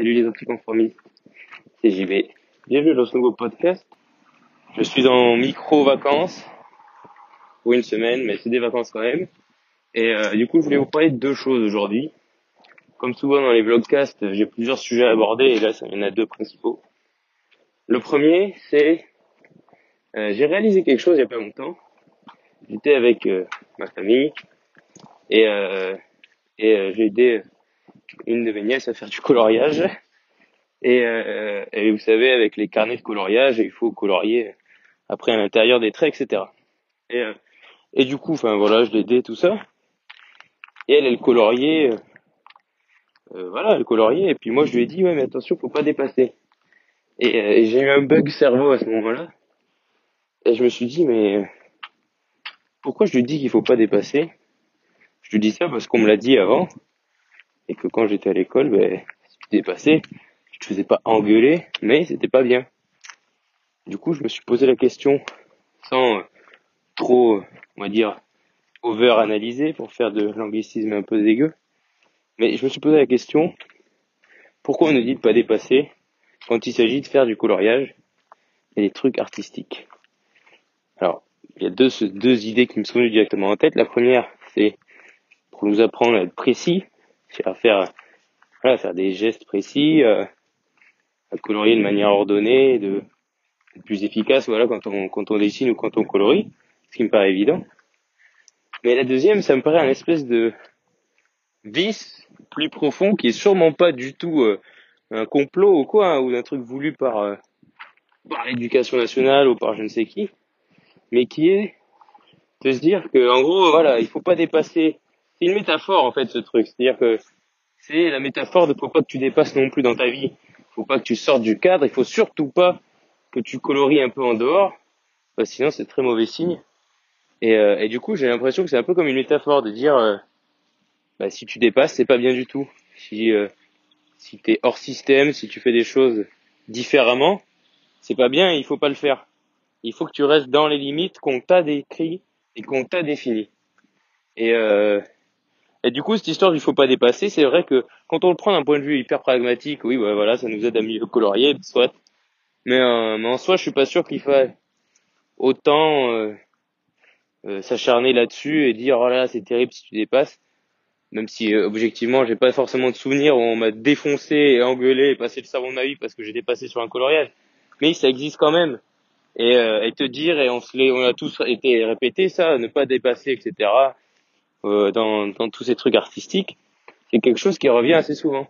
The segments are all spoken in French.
Salut les anticonformistes, c'est JB. Bienvenue dans ce nouveau podcast. Je suis en micro-vacances pour une semaine, mais c'est des vacances quand même. Et euh, du coup, je voulais vous parler de deux choses aujourd'hui. Comme souvent dans les vlogcasts, j'ai plusieurs sujets à aborder et là, il y en a deux principaux. Le premier, c'est euh, j'ai réalisé quelque chose il y a pas longtemps. J'étais avec euh, ma famille et, euh, et j'ai aidé une de mes nièces à faire du coloriage. Et, euh, et, vous savez, avec les carnets de coloriage, il faut colorier après à l'intérieur des traits, etc. Et, euh, et du coup, enfin voilà, je l'ai aidé, tout ça. Et elle, elle coloriait, euh, voilà, elle coloriait. Et puis moi, je lui ai dit, ouais, mais attention, faut pas dépasser. Et, et j'ai eu un bug cerveau à ce moment-là. Et je me suis dit, mais pourquoi je lui dis qu'il faut pas dépasser? Je lui dis ça parce qu'on me l'a dit avant et que quand j'étais à l'école, ben, si tu dépassais, je te faisais pas engueuler, mais c'était pas bien. Du coup, je me suis posé la question sans euh, trop, euh, on va dire, over analyser pour faire de l'anglicisme un peu dégueu. Mais je me suis posé la question, pourquoi on ne dit pas dépasser quand il s'agit de faire du coloriage et des trucs artistiques? Alors, il y a deux, deux idées qui me sont venues directement en tête. La première, c'est pour nous apprendre à être précis, à faire voilà, faire des gestes précis, euh, à colorier de manière ordonnée, de, plus efficace, voilà, quand on quand on dessine ou quand on colorie, ce qui me paraît évident. Mais la deuxième, ça me paraît un espèce de vice plus profond qui est sûrement pas du tout euh, un complot ou quoi, hein, ou un truc voulu par euh, par l'éducation nationale ou par je ne sais qui, mais qui est de se dire que en gros, voilà, il faut pas dépasser c'est une métaphore en fait ce truc. C'est-à-dire que c'est la métaphore de que tu dépasses non plus dans ta vie. Faut pas que tu sortes du cadre. Il faut surtout pas que tu colories un peu en dehors, que sinon c'est très mauvais signe. Et, euh, et du coup j'ai l'impression que c'est un peu comme une métaphore de dire euh, bah, si tu dépasses c'est pas bien du tout. Si euh, si t'es hors système, si tu fais des choses différemment, c'est pas bien. Et il faut pas le faire. Il faut que tu restes dans les limites qu'on t'a décrit et qu'on t'a défini. Et, euh, et du coup, cette histoire il faut pas dépasser, c'est vrai que quand on le prend d'un point de vue hyper pragmatique, oui, ouais, voilà, ça nous aide à mieux colorier, soit. Mais, euh, mais en soi, je suis pas sûr qu'il faille autant euh, euh, s'acharner là-dessus et dire oh là, là c'est terrible si tu dépasses. Même si euh, objectivement, j'ai pas forcément de souvenirs où on m'a défoncé et engueulé et passé le savon de ma vie parce que j'ai dépassé sur un coloriage. Mais ça existe quand même. Et, euh, et te dire, et on se on a tous été répété ça, ne pas dépasser, etc. Euh, dans, dans tous ces trucs artistiques, c'est quelque chose qui revient assez souvent.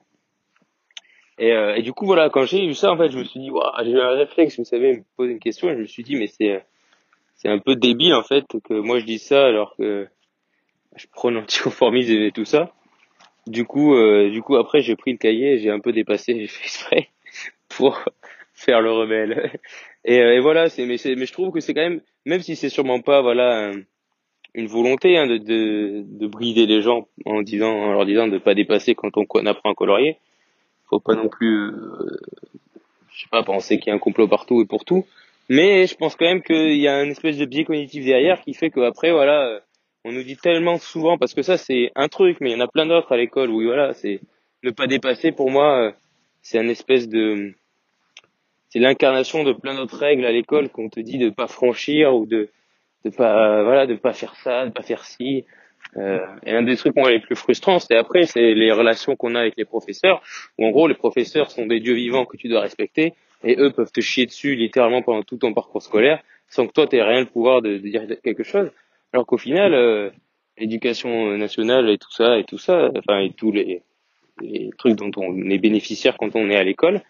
Et, euh, et du coup, voilà, quand j'ai eu ça, en fait, je me suis dit, j'ai eu un réflexe, vous savez, me poser une question, et je me suis dit, mais c'est, c'est un peu débile, en fait, que moi je dis ça alors que je prône l'anticonformisme et tout ça. Du coup, euh, du coup, après, j'ai pris le cahier, j'ai un peu dépassé, j'ai fait exprès pour faire le rebelle. Et, et voilà, c'est, mais, mais je trouve que c'est quand même, même si c'est sûrement pas, voilà, une volonté hein, de, de, de, brider les gens en disant en leur disant de pas dépasser quand on, apprend à colorier. Faut pas non plus, euh, je sais pas, penser qu'il y a un complot partout et pour tout. Mais je pense quand même qu'il y a un espèce de biais cognitif derrière qui fait qu'après voilà, euh, on nous dit tellement souvent parce que ça c'est un truc, mais il y en a plein d'autres à l'école où voilà, c'est ne pas dépasser pour moi, euh, c'est un espèce de c'est l'incarnation de plein d'autres règles à l'école qu'on te dit de pas franchir ou de de pas voilà de pas faire ça de pas faire ci. Euh, et un des trucs moi, les plus frustrants c'est après c'est les relations qu'on a avec les professeurs où en gros les professeurs sont des dieux vivants que tu dois respecter et eux peuvent te chier dessus littéralement pendant tout ton parcours scolaire sans que toi tu aies rien le pouvoir de, dire quelque chose. Alors qu'au final euh, l'éducation nationale et tout ça et tout ça enfin et tous les, les trucs dont on est bénéficiaire quand on est à l'école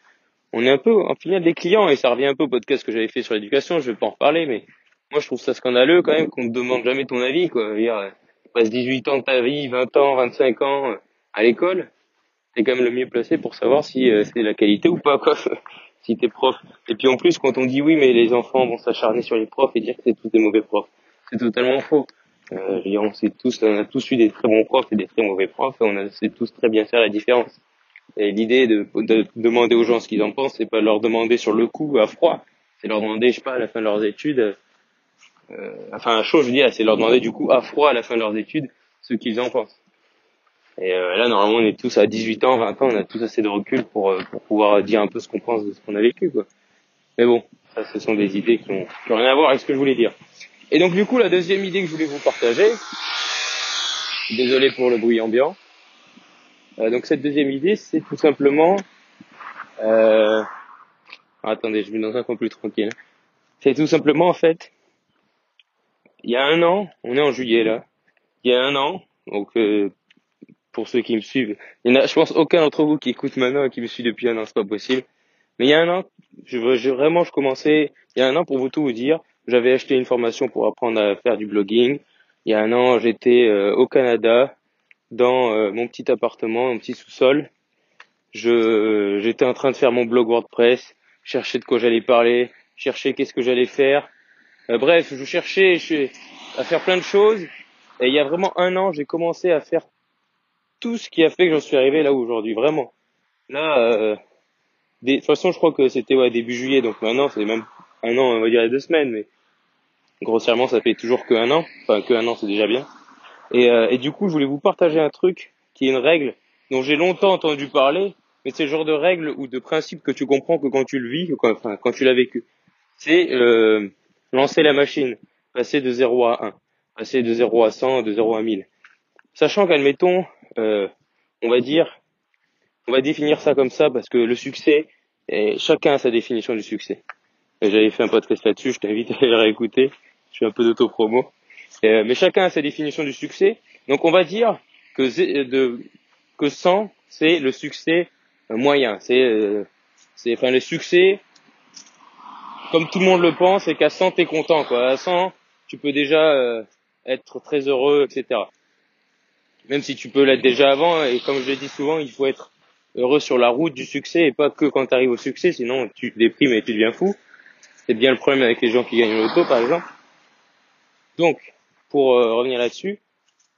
on est un peu en final des clients et ça revient un peu au podcast que j'avais fait sur l'éducation je vais pas en reparler mais moi je trouve ça scandaleux quand même qu'on te demande jamais ton avis quoi. Dire, tu passes 18 ans de ta vie, 20 ans, 25 ans euh, à l'école, t'es quand même le mieux placé pour savoir si euh, c'est la qualité ou pas quoi. si t'es prof. Et puis en plus quand on dit oui mais les enfants vont s'acharner sur les profs et dire que c'est tous des mauvais profs, c'est totalement faux. Euh, on sait tous, on a tous eu des très bons profs et des très mauvais profs et on sait tous très bien faire la différence. Et l'idée de, de, demander aux gens ce qu'ils en pensent, c'est pas leur demander sur le coup à froid, c'est leur demander, je sais pas, à la fin de leurs études, euh, enfin chaud je veux dire, c'est leur demander du coup à froid à la fin de leurs études ce qu'ils en pensent. Et euh, là, normalement, on est tous à 18 ans, 20 ans, on a tous assez de recul pour, euh, pour pouvoir dire un peu ce qu'on pense de ce qu'on a vécu, quoi. Mais bon, ça, ce sont des idées qui ont, qui ont rien à voir avec ce que je voulais dire. Et donc, du coup, la deuxième idée que je voulais vous partager, désolé pour le bruit ambiant. Euh, donc, cette deuxième idée, c'est tout simplement, euh, attendez, je vais dans un coin plus tranquille. C'est tout simplement, en fait, il y a un an, on est en juillet là, il y a un an, donc euh, pour ceux qui me suivent. Il y en a, je pense, aucun d'entre vous qui écoute maintenant et qui me suit depuis un an, c'est pas possible. Mais il y a un an, je, je, vraiment, je commençais, il y a un an, pour vous tout vous dire, j'avais acheté une formation pour apprendre à faire du blogging. Il y a un an, j'étais euh, au Canada, dans euh, mon petit appartement, mon petit sous-sol. Je, j'étais en train de faire mon blog WordPress, chercher de quoi j'allais parler, chercher qu'est-ce que j'allais faire. Euh, bref, je cherchais à faire plein de choses. Et il y a vraiment un an, j'ai commencé à faire tout ce qui a fait que j'en suis arrivé là aujourd'hui, vraiment. Là, euh, de toute façon, je crois que c'était ouais, début juillet, donc maintenant c'est même un an, on va dire deux semaines, mais grossièrement, ça fait toujours que un an. Enfin, que un an, c'est déjà bien. Et, euh, et du coup, je voulais vous partager un truc qui est une règle dont j'ai longtemps entendu parler, mais c'est le genre de règle ou de principe que tu comprends que quand tu le vis, quand tu l'as vécu. C'est euh, lancer la machine, passer de 0 à 1, passer de 0 à 100, de 0 à 1000. Sachant qu'admettons, euh, on va dire, on va définir ça comme ça parce que le succès, et chacun a sa définition du succès. J'avais fait un podcast là-dessus, je t'invite à aller réécouter. Je suis un peu d'auto-promo. Euh, mais chacun a sa définition du succès. Donc on va dire que, de, que 100, c'est le succès moyen. C'est, euh, c'est, enfin le succès, comme tout le monde le pense, c'est qu'à 100 t'es content. Quoi. À 100, tu peux déjà euh, être très heureux, etc même si tu peux l'être déjà avant. Et comme je le dis souvent, il faut être heureux sur la route du succès et pas que quand tu arrives au succès, sinon tu te déprimes et tu deviens fou. C'est bien le problème avec les gens qui gagnent l'auto, par exemple. Donc, pour euh, revenir là-dessus,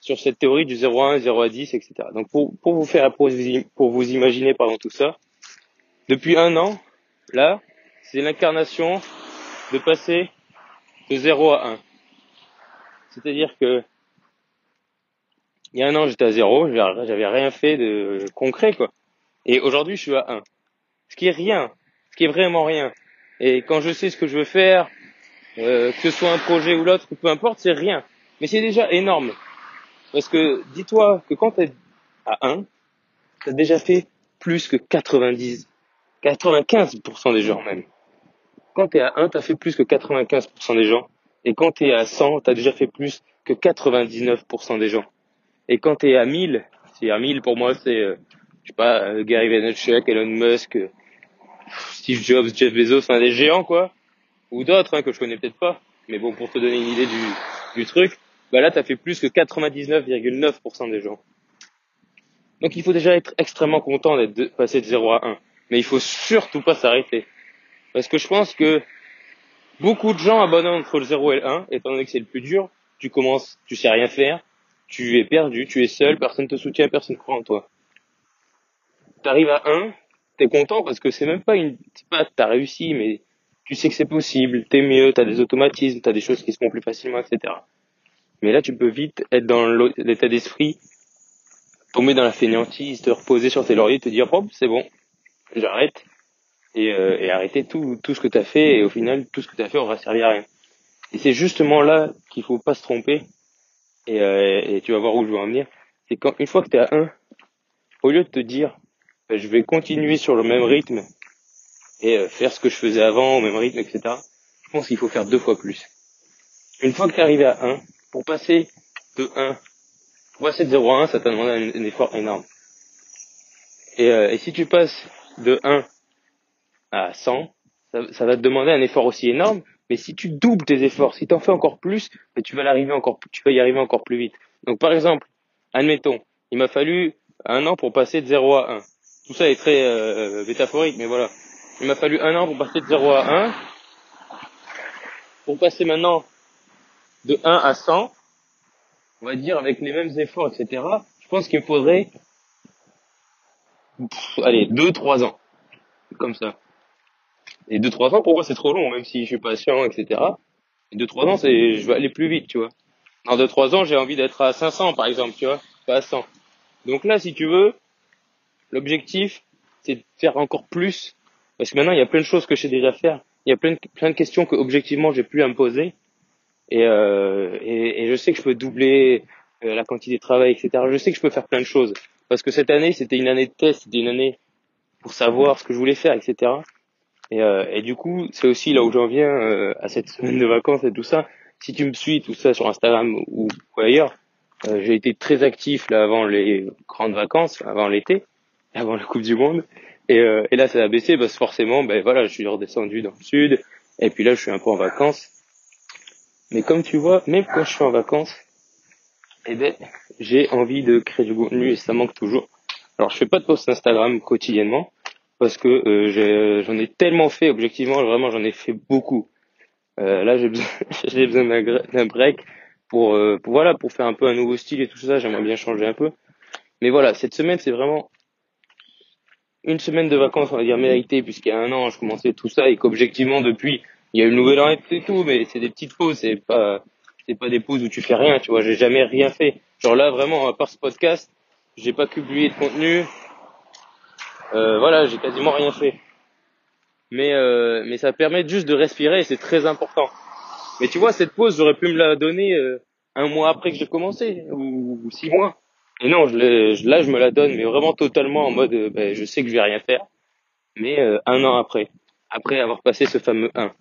sur cette théorie du 0 à 1, 0 à 10, etc. Donc, pour, pour vous faire, pour vous imaginer, pardon, tout ça, depuis un an, là, c'est l'incarnation de passer de 0 à 1. C'est-à-dire que il y a un an, j'étais à zéro, j'avais rien fait de concret, quoi. Et aujourd'hui, je suis à un. Ce qui est rien, ce qui est vraiment rien. Et quand je sais ce que je veux faire, euh, que ce soit un projet ou l'autre, peu importe, c'est rien. Mais c'est déjà énorme. Parce que dis-toi que quand tu es à 1, tu as déjà fait plus que 90, 95% des gens même. Quand tu es à 1, tu as fait plus que 95% des gens. Et quand tu es à 100, tu as déjà fait plus que 99% des gens. Et quand tu es à 1000, c'est à 1000 pour moi, c'est, euh, je sais pas, euh, Gary Vaynerchuk, Elon Musk, euh, Steve Jobs, Jeff Bezos, enfin des géants quoi, ou d'autres hein, que je connais peut-être pas. Mais bon, pour te donner une idée du, du truc, bah là t'as fait plus que 99,9% des gens. Donc il faut déjà être extrêmement content d'être passé de 0 à 1. Mais il faut surtout pas s'arrêter. Parce que je pense que beaucoup de gens abandonnent entre le 0 et le 1, étant donné que c'est le plus dur. Tu commences, tu sais rien faire, tu es perdu, tu es seul, personne te soutient, personne croit en toi. T'arrives à 1, t'es content parce que c'est même pas une, c'est pas t'as réussi, mais tu sais que c'est possible, t'es mieux, t'as des automatismes, t'as des choses qui se font plus facilement, etc. Mais là, tu peux vite être dans l'état d'esprit, tomber dans la fainéantise, te reposer sur tes lauriers, te dire, hop, c'est bon, j'arrête, et, euh, et arrêter tout, tout ce que t'as fait, et au final, tout ce que t'as fait aura servi à rien. Et c'est justement là qu'il faut pas se tromper, et, euh, et tu vas voir où je veux en venir, c'est quand une fois que tu es à 1, au lieu de te dire ben, je vais continuer sur le même rythme et euh, faire ce que je faisais avant au même rythme, etc., je pense qu'il faut faire deux fois plus. Une fois que tu es arrivé à 1, pour passer de 1, pour passer de 0 à 1, ça t'a demandé un, effort énorme. Et, euh, et, si tu passes de 1 à 100, ça, va te demander un effort aussi énorme, mais si tu doubles tes efforts, si tu en fais encore plus, tu vas y arriver encore plus vite. Donc par exemple, admettons, il m'a fallu un an pour passer de 0 à 1. Tout ça est très euh, métaphorique, mais voilà. Il m'a fallu un an pour passer de 0 à 1. Pour passer maintenant de 1 à 100, on va dire avec les mêmes efforts, etc. Je pense qu'il me faudrait, allez, 2-3 ans. Comme ça. Et 2-3 ans, pour moi, c'est trop long, même si je suis patient, etc. Et 2-3 ans, c'est, je vais aller plus vite, tu vois. Dans 2-3 ans, j'ai envie d'être à 500, par exemple, tu vois, pas à 100. Donc là, si tu veux, l'objectif, c'est de faire encore plus. Parce que maintenant, il y a plein de choses que je sais déjà faire. Il y a plein de, questions que objectivement, j'ai plus à me poser. Et, euh, et, et, je sais que je peux doubler euh, la quantité de travail, etc. Je sais que je peux faire plein de choses. Parce que cette année, c'était une année de test, c'était une année pour savoir ce que je voulais faire, etc. Et, euh, et du coup, c'est aussi là où j'en viens euh, à cette semaine de vacances et tout ça. Si tu me suis tout ça sur Instagram ou, ailleurs, euh, j'ai été très actif là avant les grandes vacances, avant l'été, avant la Coupe du Monde. Et, et là, ça a baissé parce que forcément, ben voilà, je suis redescendu dans le sud. Et puis là, je suis un peu en vacances. Mais comme tu vois, même quand je suis en vacances, eh ben, j'ai envie de créer du contenu et ça manque toujours. Alors, je fais pas de post Instagram quotidiennement parce que euh, j'en ai, tellement fait, objectivement, vraiment, j'en ai fait beaucoup. Euh, là, j'ai besoin, j'ai besoin d'un break pour, euh, pour, voilà, pour faire un peu un nouveau style et tout ça. J'aimerais bien changer un peu. Mais voilà, cette semaine, c'est vraiment une semaine de vacances, on va dire méritée, puisqu'il y a un an, je commençais tout ça et qu'objectivement, depuis, il y a une nouvelle an et tout, mais c'est des petites pauses, c'est pas, c'est pas des pauses où tu fais rien, tu vois, j'ai jamais rien fait. Genre là, vraiment, à part ce podcast, j'ai pas publié de contenu, euh, voilà, j'ai quasiment rien fait. Mais, euh, mais ça permet juste de respirer c'est très important. Mais tu vois, cette pause, j'aurais pu me la donner euh, un mois après que j'ai commencé, ou, ou, six mois. Et non, je, là, je me la donne, mais vraiment totalement en mode, euh, ben, je sais que je vais rien faire, mais euh, un an après, après avoir passé ce fameux 1.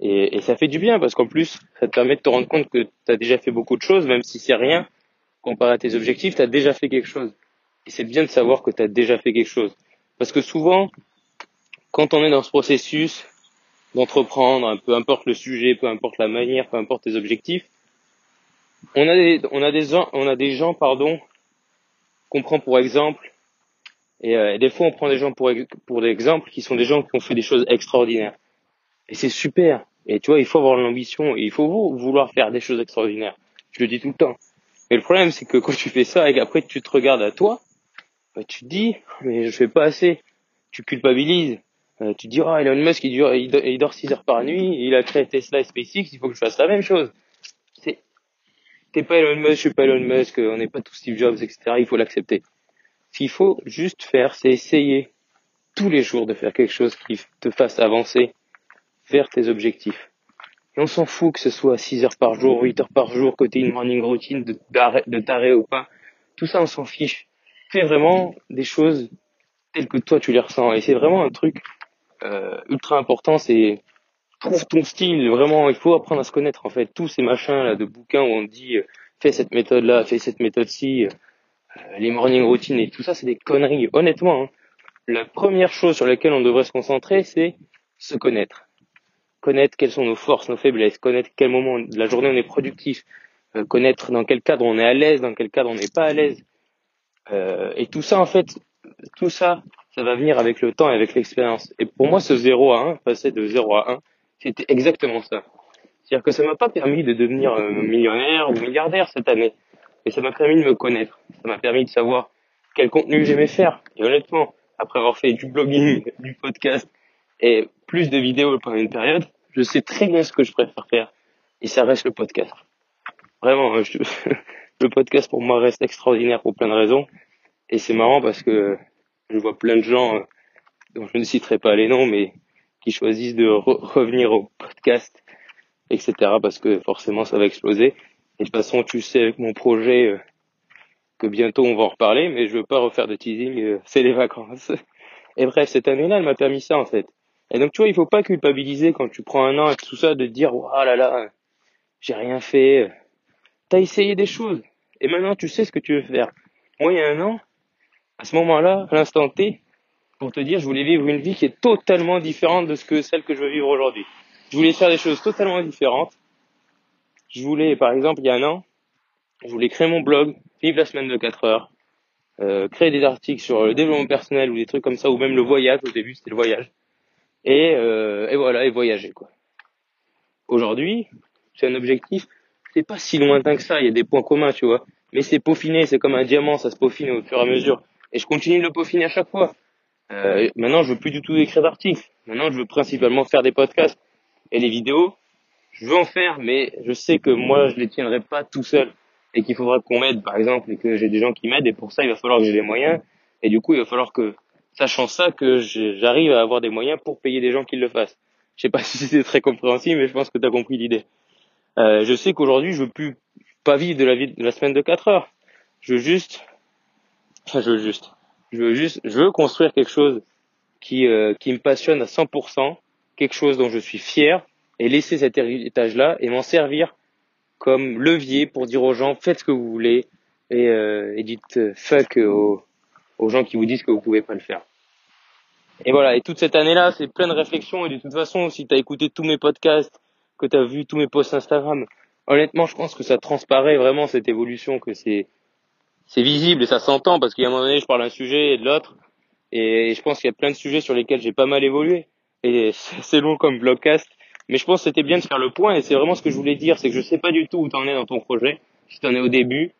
Et, et ça fait du bien parce qu'en plus, ça te permet de te rendre compte que tu as déjà fait beaucoup de choses, même si c'est rien, comparé à tes objectifs, tu as déjà fait quelque chose. Et c'est bien de savoir que tu as déjà fait quelque chose. Parce que souvent, quand on est dans ce processus d'entreprendre, peu importe le sujet, peu importe la manière, peu importe tes objectifs, on a des, on a des gens, on a des gens, pardon, qu'on prend pour exemple, et, euh, et, des fois on prend des gens pour, pour exemple qui sont des gens qui ont fait des choses extraordinaires. Et c'est super. Et tu vois, il faut avoir l'ambition, il faut vouloir faire des choses extraordinaires. Je le dis tout le temps. Mais le problème, c'est que quand tu fais ça et qu'après tu te regardes à toi, bah, tu te dis, mais je fais pas assez. Tu culpabilises. Euh, tu te dis, oh, Elon Musk, il, dort 6 heures par nuit, il a créé Tesla et SpaceX, il faut que je fasse la même chose. T'es pas Elon Musk, je suis pas Elon Musk, on n'est pas tous Steve Jobs, etc. Il faut l'accepter. Ce qu'il faut juste faire, c'est essayer tous les jours de faire quelque chose qui te fasse avancer vers tes objectifs. Et on s'en fout que ce soit 6 heures par jour, 8 heures par jour, côté une morning routine de, de taré ou pas. Tout ça, on s'en fiche. Fais vraiment des choses telles que toi tu les ressens. Et c'est vraiment un truc euh, ultra important, c'est trouve ton style. Vraiment, il faut apprendre à se connaître en fait. Tous ces machins là de bouquins où on dit euh, fais cette méthode là, fais cette méthode ci, euh, les morning routines et tout ça, c'est des conneries. Honnêtement, hein, la première chose sur laquelle on devrait se concentrer, c'est se connaître connaître quelles sont nos forces, nos faiblesses, connaître quel moment de la journée on est productif, euh, connaître dans quel cadre on est à l'aise, dans quel cadre on n'est pas à l'aise. Euh, et tout ça, en fait, tout ça, ça va venir avec le temps et avec l'expérience. Et pour moi, ce 0 à 1, passer de 0 à 1, c'était exactement ça. C'est-à-dire que ça m'a pas permis de devenir euh, millionnaire ou milliardaire cette année, mais ça m'a permis de me connaître. Ça m'a permis de savoir quel contenu j'aimais faire. Et honnêtement, après avoir fait du blogging, du podcast et plus de vidéos pendant une période, je sais très bien ce que je préfère faire. Et ça reste le podcast. Vraiment, hein, le podcast pour moi reste extraordinaire pour plein de raisons. Et c'est marrant parce que je vois plein de gens euh, dont je ne citerai pas les noms, mais qui choisissent de revenir au podcast, etc. Parce que forcément ça va exploser. Et de toute façon, tu sais avec mon projet euh, que bientôt on va en reparler, mais je veux pas refaire de teasing, euh, c'est les vacances. Et bref, cette année-là, elle m'a permis ça en fait. Et donc, tu vois, il faut pas culpabiliser quand tu prends un an et tout ça de dire, oh là là, j'ai rien fait. T'as essayé des choses. Et maintenant, tu sais ce que tu veux faire. Moi, il y a un an, à ce moment-là, à l'instant T, pour te dire, je voulais vivre une vie qui est totalement différente de ce que celle que je veux vivre aujourd'hui. Je voulais faire des choses totalement différentes. Je voulais, par exemple, il y a un an, je voulais créer mon blog, vivre la semaine de 4 heures, euh, créer des articles sur le développement personnel ou des trucs comme ça, ou même le voyage. Au début, c'était le voyage et, euh, et voilà, et voyager quoi. Aujourd'hui, c'est un objectif, c'est pas si lointain que ça, il y a des points communs, tu vois. Mais c'est peaufiné, c'est comme un diamant, ça se peaufine au fur et à mesure. Et je continue de le peaufiner à chaque fois. Euh, maintenant, je veux plus du tout écrire d'articles. Maintenant, je veux principalement faire des podcasts et les vidéos. Je veux en faire, mais je sais que moi, je les tiendrai pas tout seul. et qu'il faudra qu'on m'aide, par exemple, et que j'ai des gens qui m'aident, et pour ça, il va falloir que j'ai des moyens, et du coup, il va falloir que, sachant ça, que j'arrive à avoir des moyens pour payer des gens qui le fassent. Je sais pas si c'est très compréhensible, mais je pense que tu as compris l'idée. Euh, je sais qu'aujourd'hui, je veux plus pas vivre de la vie de la semaine de 4 heures. Je veux juste, enfin, je veux juste, je veux juste, je veux construire quelque chose qui, euh, qui me passionne à 100%, quelque chose dont je suis fier, et laisser cet héritage-là et m'en servir comme levier pour dire aux gens faites ce que vous voulez et, euh, et dites euh, fuck aux, aux gens qui vous disent que vous pouvez pas le faire. Et voilà, et toute cette année-là, c'est plein de réflexions et de toute façon, si tu as écouté tous mes podcasts, que tu as vu tous mes posts Instagram, honnêtement, je pense que ça transparaît vraiment cette évolution, que c'est c'est visible et ça s'entend parce qu'à un moment donné, je parle d'un sujet et de l'autre. Et je pense qu'il y a plein de sujets sur lesquels j'ai pas mal évolué. Et c'est long comme blogcast. Mais je pense que c'était bien de faire le point et c'est vraiment ce que je voulais dire, c'est que je sais pas du tout où t'en es dans ton projet. Si t'en es au début,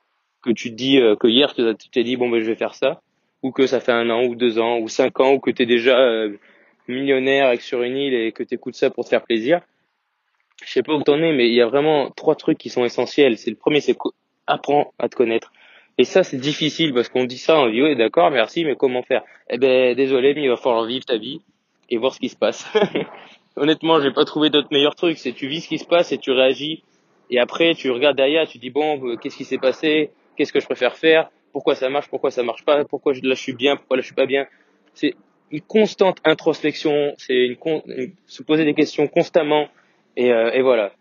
que tu te dis euh, que hier tu t'es dit bon ben je vais faire ça, ou que ça fait un an ou deux ans ou cinq ans ou que t'es déjà euh, millionnaire avec sur une île et que t'écoutes ça pour te faire plaisir. Je sais pas où t'en es, mais il y a vraiment trois trucs qui sont essentiels. C'est le premier, c'est apprends à te connaître. Et ça, c'est difficile parce qu'on dit ça, on dit oui, d'accord, merci, mais comment faire? Eh ben, désolé, mais il va falloir vivre ta vie et voir ce qui se passe. honnêtement, j'ai pas trouvé d'autres meilleurs trucs. C'est tu vis ce qui se passe et tu réagis. Et après, tu regardes derrière, tu dis bon, euh, qu'est-ce qui s'est passé? Qu'est-ce que je préfère faire? Pourquoi ça marche Pourquoi ça marche pas Pourquoi là je suis bien Pourquoi là je suis pas bien C'est une constante introspection. C'est une, se poser des questions constamment. Et, euh, et voilà.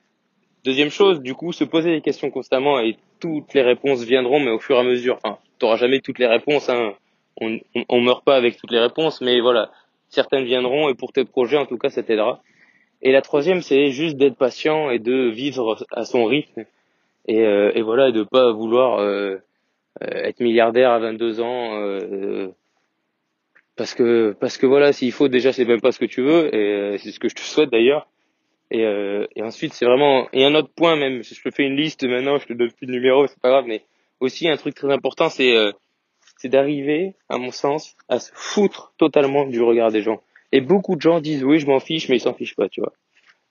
Deuxième chose, du coup, se poser des questions constamment et toutes les réponses viendront, mais au fur et à mesure. Enfin, t'auras jamais toutes les réponses. Hein. On, on, on meurt pas avec toutes les réponses, mais voilà, certaines viendront et pour tes projets en tout cas ça t'aidera. Et la troisième c'est juste d'être patient et de vivre à son rythme et, euh, et voilà de pas vouloir euh, être milliardaire à 22 ans euh, parce que parce que voilà s'il faut déjà c'est même pas ce que tu veux et c'est ce que je te souhaite d'ailleurs et, ensuite c'est vraiment et un autre point même je te fais une liste maintenant je te donne plus de numéro c'est pas grave mais aussi un truc très important c'est c'est d'arriver, à mon sens, à se foutre totalement du regard des gens. Et beaucoup de gens disent oui, je m'en fiche, mais ils s'en fichent pas, tu vois.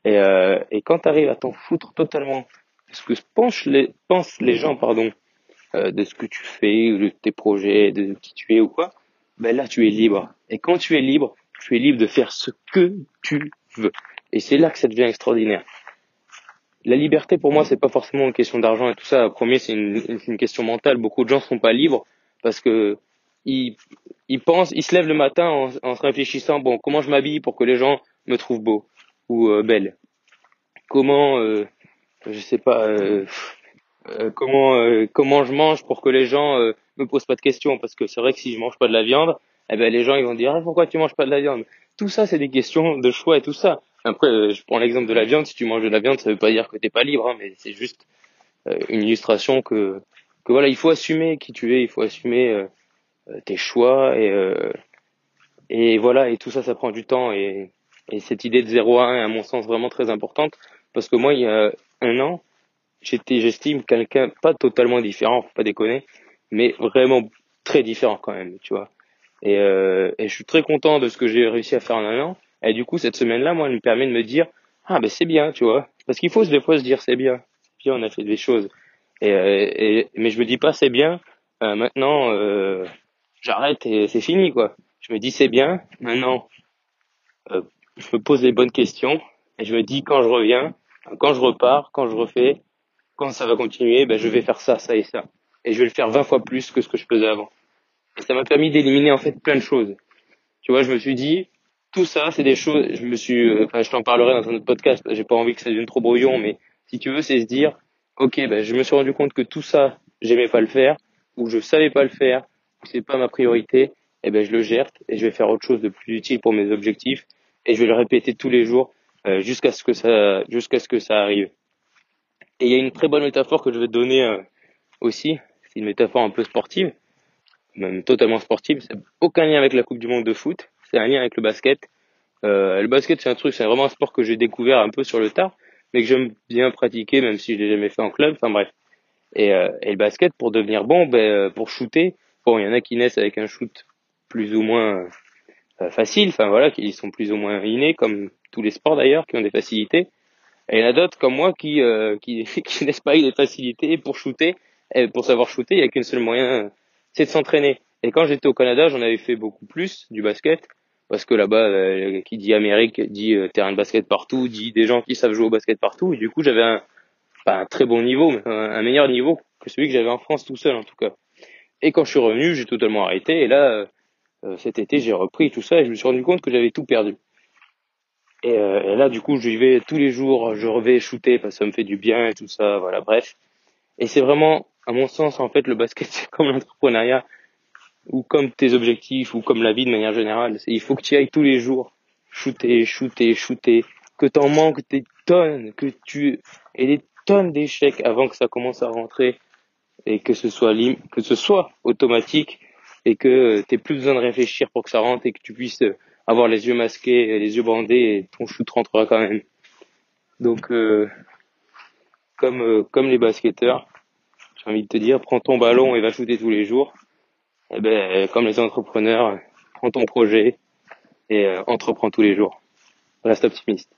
Et, euh, et quand tu arrives à t'en foutre totalement de ce que pensent les gens, pardon, euh, de ce que tu fais, de tes projets, de qui tu es ou quoi, ben là tu es libre. Et quand tu es libre, tu es libre de faire ce que tu veux. Et c'est là que ça devient extraordinaire. La liberté pour moi c'est pas forcément une question d'argent et tout ça. Premier c'est une, question mentale. Beaucoup de gens sont pas libres parce que il, il pense, il se lève le matin en, en se réfléchissant bon comment je m'habille pour que les gens me trouvent beau ou euh, belle? Comment, euh, je sais pas, euh, euh comment euh, comment je mange pour que les gens me posent pas de questions? Parce que c'est vrai que si je mange pas de la viande, eh ben les gens ils vont dire ah, pourquoi tu manges pas de la viande? Tout ça c'est des questions de choix et tout ça. Après je prends l'exemple de la viande. Si tu manges de la viande, ça veut pas dire que t'es pas libre, hein, mais c'est juste une illustration que que voilà, il faut assumer qui tu es, il faut assumer euh, euh, tes choix et euh, et voilà et tout ça ça prend du temps et, et cette idée de 0 à 1 est à mon sens vraiment très importante parce que moi il y a un an j'étais j'estime quelqu'un pas totalement différent pas déconner mais vraiment très différent quand même tu vois et, euh, et je suis très content de ce que j'ai réussi à faire en un an et du coup cette semaine là moi elle me permet de me dire ah ben c'est bien tu vois parce qu'il faut des fois se dire c'est bien bien on a fait des choses et, euh, et, mais je me dis pas c'est bien. Euh, maintenant, euh, j'arrête et c'est fini quoi. Je me dis c'est bien. Maintenant, euh, je me pose les bonnes questions et je me dis quand je reviens, quand je repars, quand je refais, quand ça va continuer, ben je vais faire ça, ça et ça. Et je vais le faire 20 fois plus que ce que je faisais avant. Et ça m'a permis d'éliminer en fait plein de choses. Tu vois, je me suis dit, tout ça, c'est des choses, je me suis, enfin, je t'en parlerai dans un autre podcast, j'ai pas envie que ça devienne trop brouillon, mais si tu veux, c'est se dire, ok, ben, je me suis rendu compte que tout ça, j'aimais pas le faire, ou je savais pas le faire, ou c'est pas ma priorité, et eh ben je le gère et je vais faire autre chose de plus utile pour mes objectifs et je vais le répéter tous les jours euh, jusqu'à ce que ça jusqu'à ce que ça arrive. Et il y a une très bonne métaphore que je vais donner euh, aussi, c'est une métaphore un peu sportive, même totalement sportive, c'est aucun lien avec la Coupe du monde de foot, c'est un lien avec le basket. Euh, le basket c'est un truc, c'est vraiment un sport que j'ai découvert un peu sur le tard mais que j'aime bien pratiquer, même si je l'ai jamais fait en club. Enfin bref. Et, euh, et le basket, pour devenir bon, ben, euh, pour shooter, bon, il y en a qui naissent avec un shoot plus ou moins euh, facile, enfin voilà, qui sont plus ou moins innés, comme tous les sports d'ailleurs, qui ont des facilités. Et il y en a d'autres comme moi qui, euh, qui, qui naissent pas des facilités pour shooter, Et pour savoir shooter, il y a qu'un seul moyen, c'est de s'entraîner. Et quand j'étais au Canada, j'en avais fait beaucoup plus du basket parce que là-bas, euh, qui dit Amérique dit euh, terrain de basket partout, dit des gens qui savent jouer au basket partout. Et du coup, j'avais un, pas un très bon niveau, mais un, meilleur niveau que celui que j'avais en France tout seul en tout cas. Et quand je suis revenu, j'ai totalement arrêté. Et là, euh, cet été, j'ai repris tout ça et je me suis rendu compte que j'avais tout perdu. Et, et, là, du coup, je vais tous les jours, je revais shooter parce que ça me fait du bien et tout ça. Voilà, bref. Et c'est vraiment, à mon sens, en fait, le basket, c'est comme l'entrepreneuriat ou comme tes objectifs, ou comme la vie de manière générale. Il faut que tu ailles tous les jours, shooter, shooter, shooter, que t'en manques des tonnes, que tu aies des tonnes d'échecs avant que ça commence à rentrer, et que ce soit que ce soit automatique, et que t'aies plus besoin de réfléchir pour que ça rentre, et que tu puisses avoir les yeux masqués, les yeux bandés, et ton shoot rentrera quand même. Donc, euh, comme, euh, comme les basketteurs, j'ai envie de te dire, prends ton ballon et va shooter tous les jours eh ben, comme les entrepreneurs, prends ton projet et euh, entreprends tous les jours. Reste optimiste.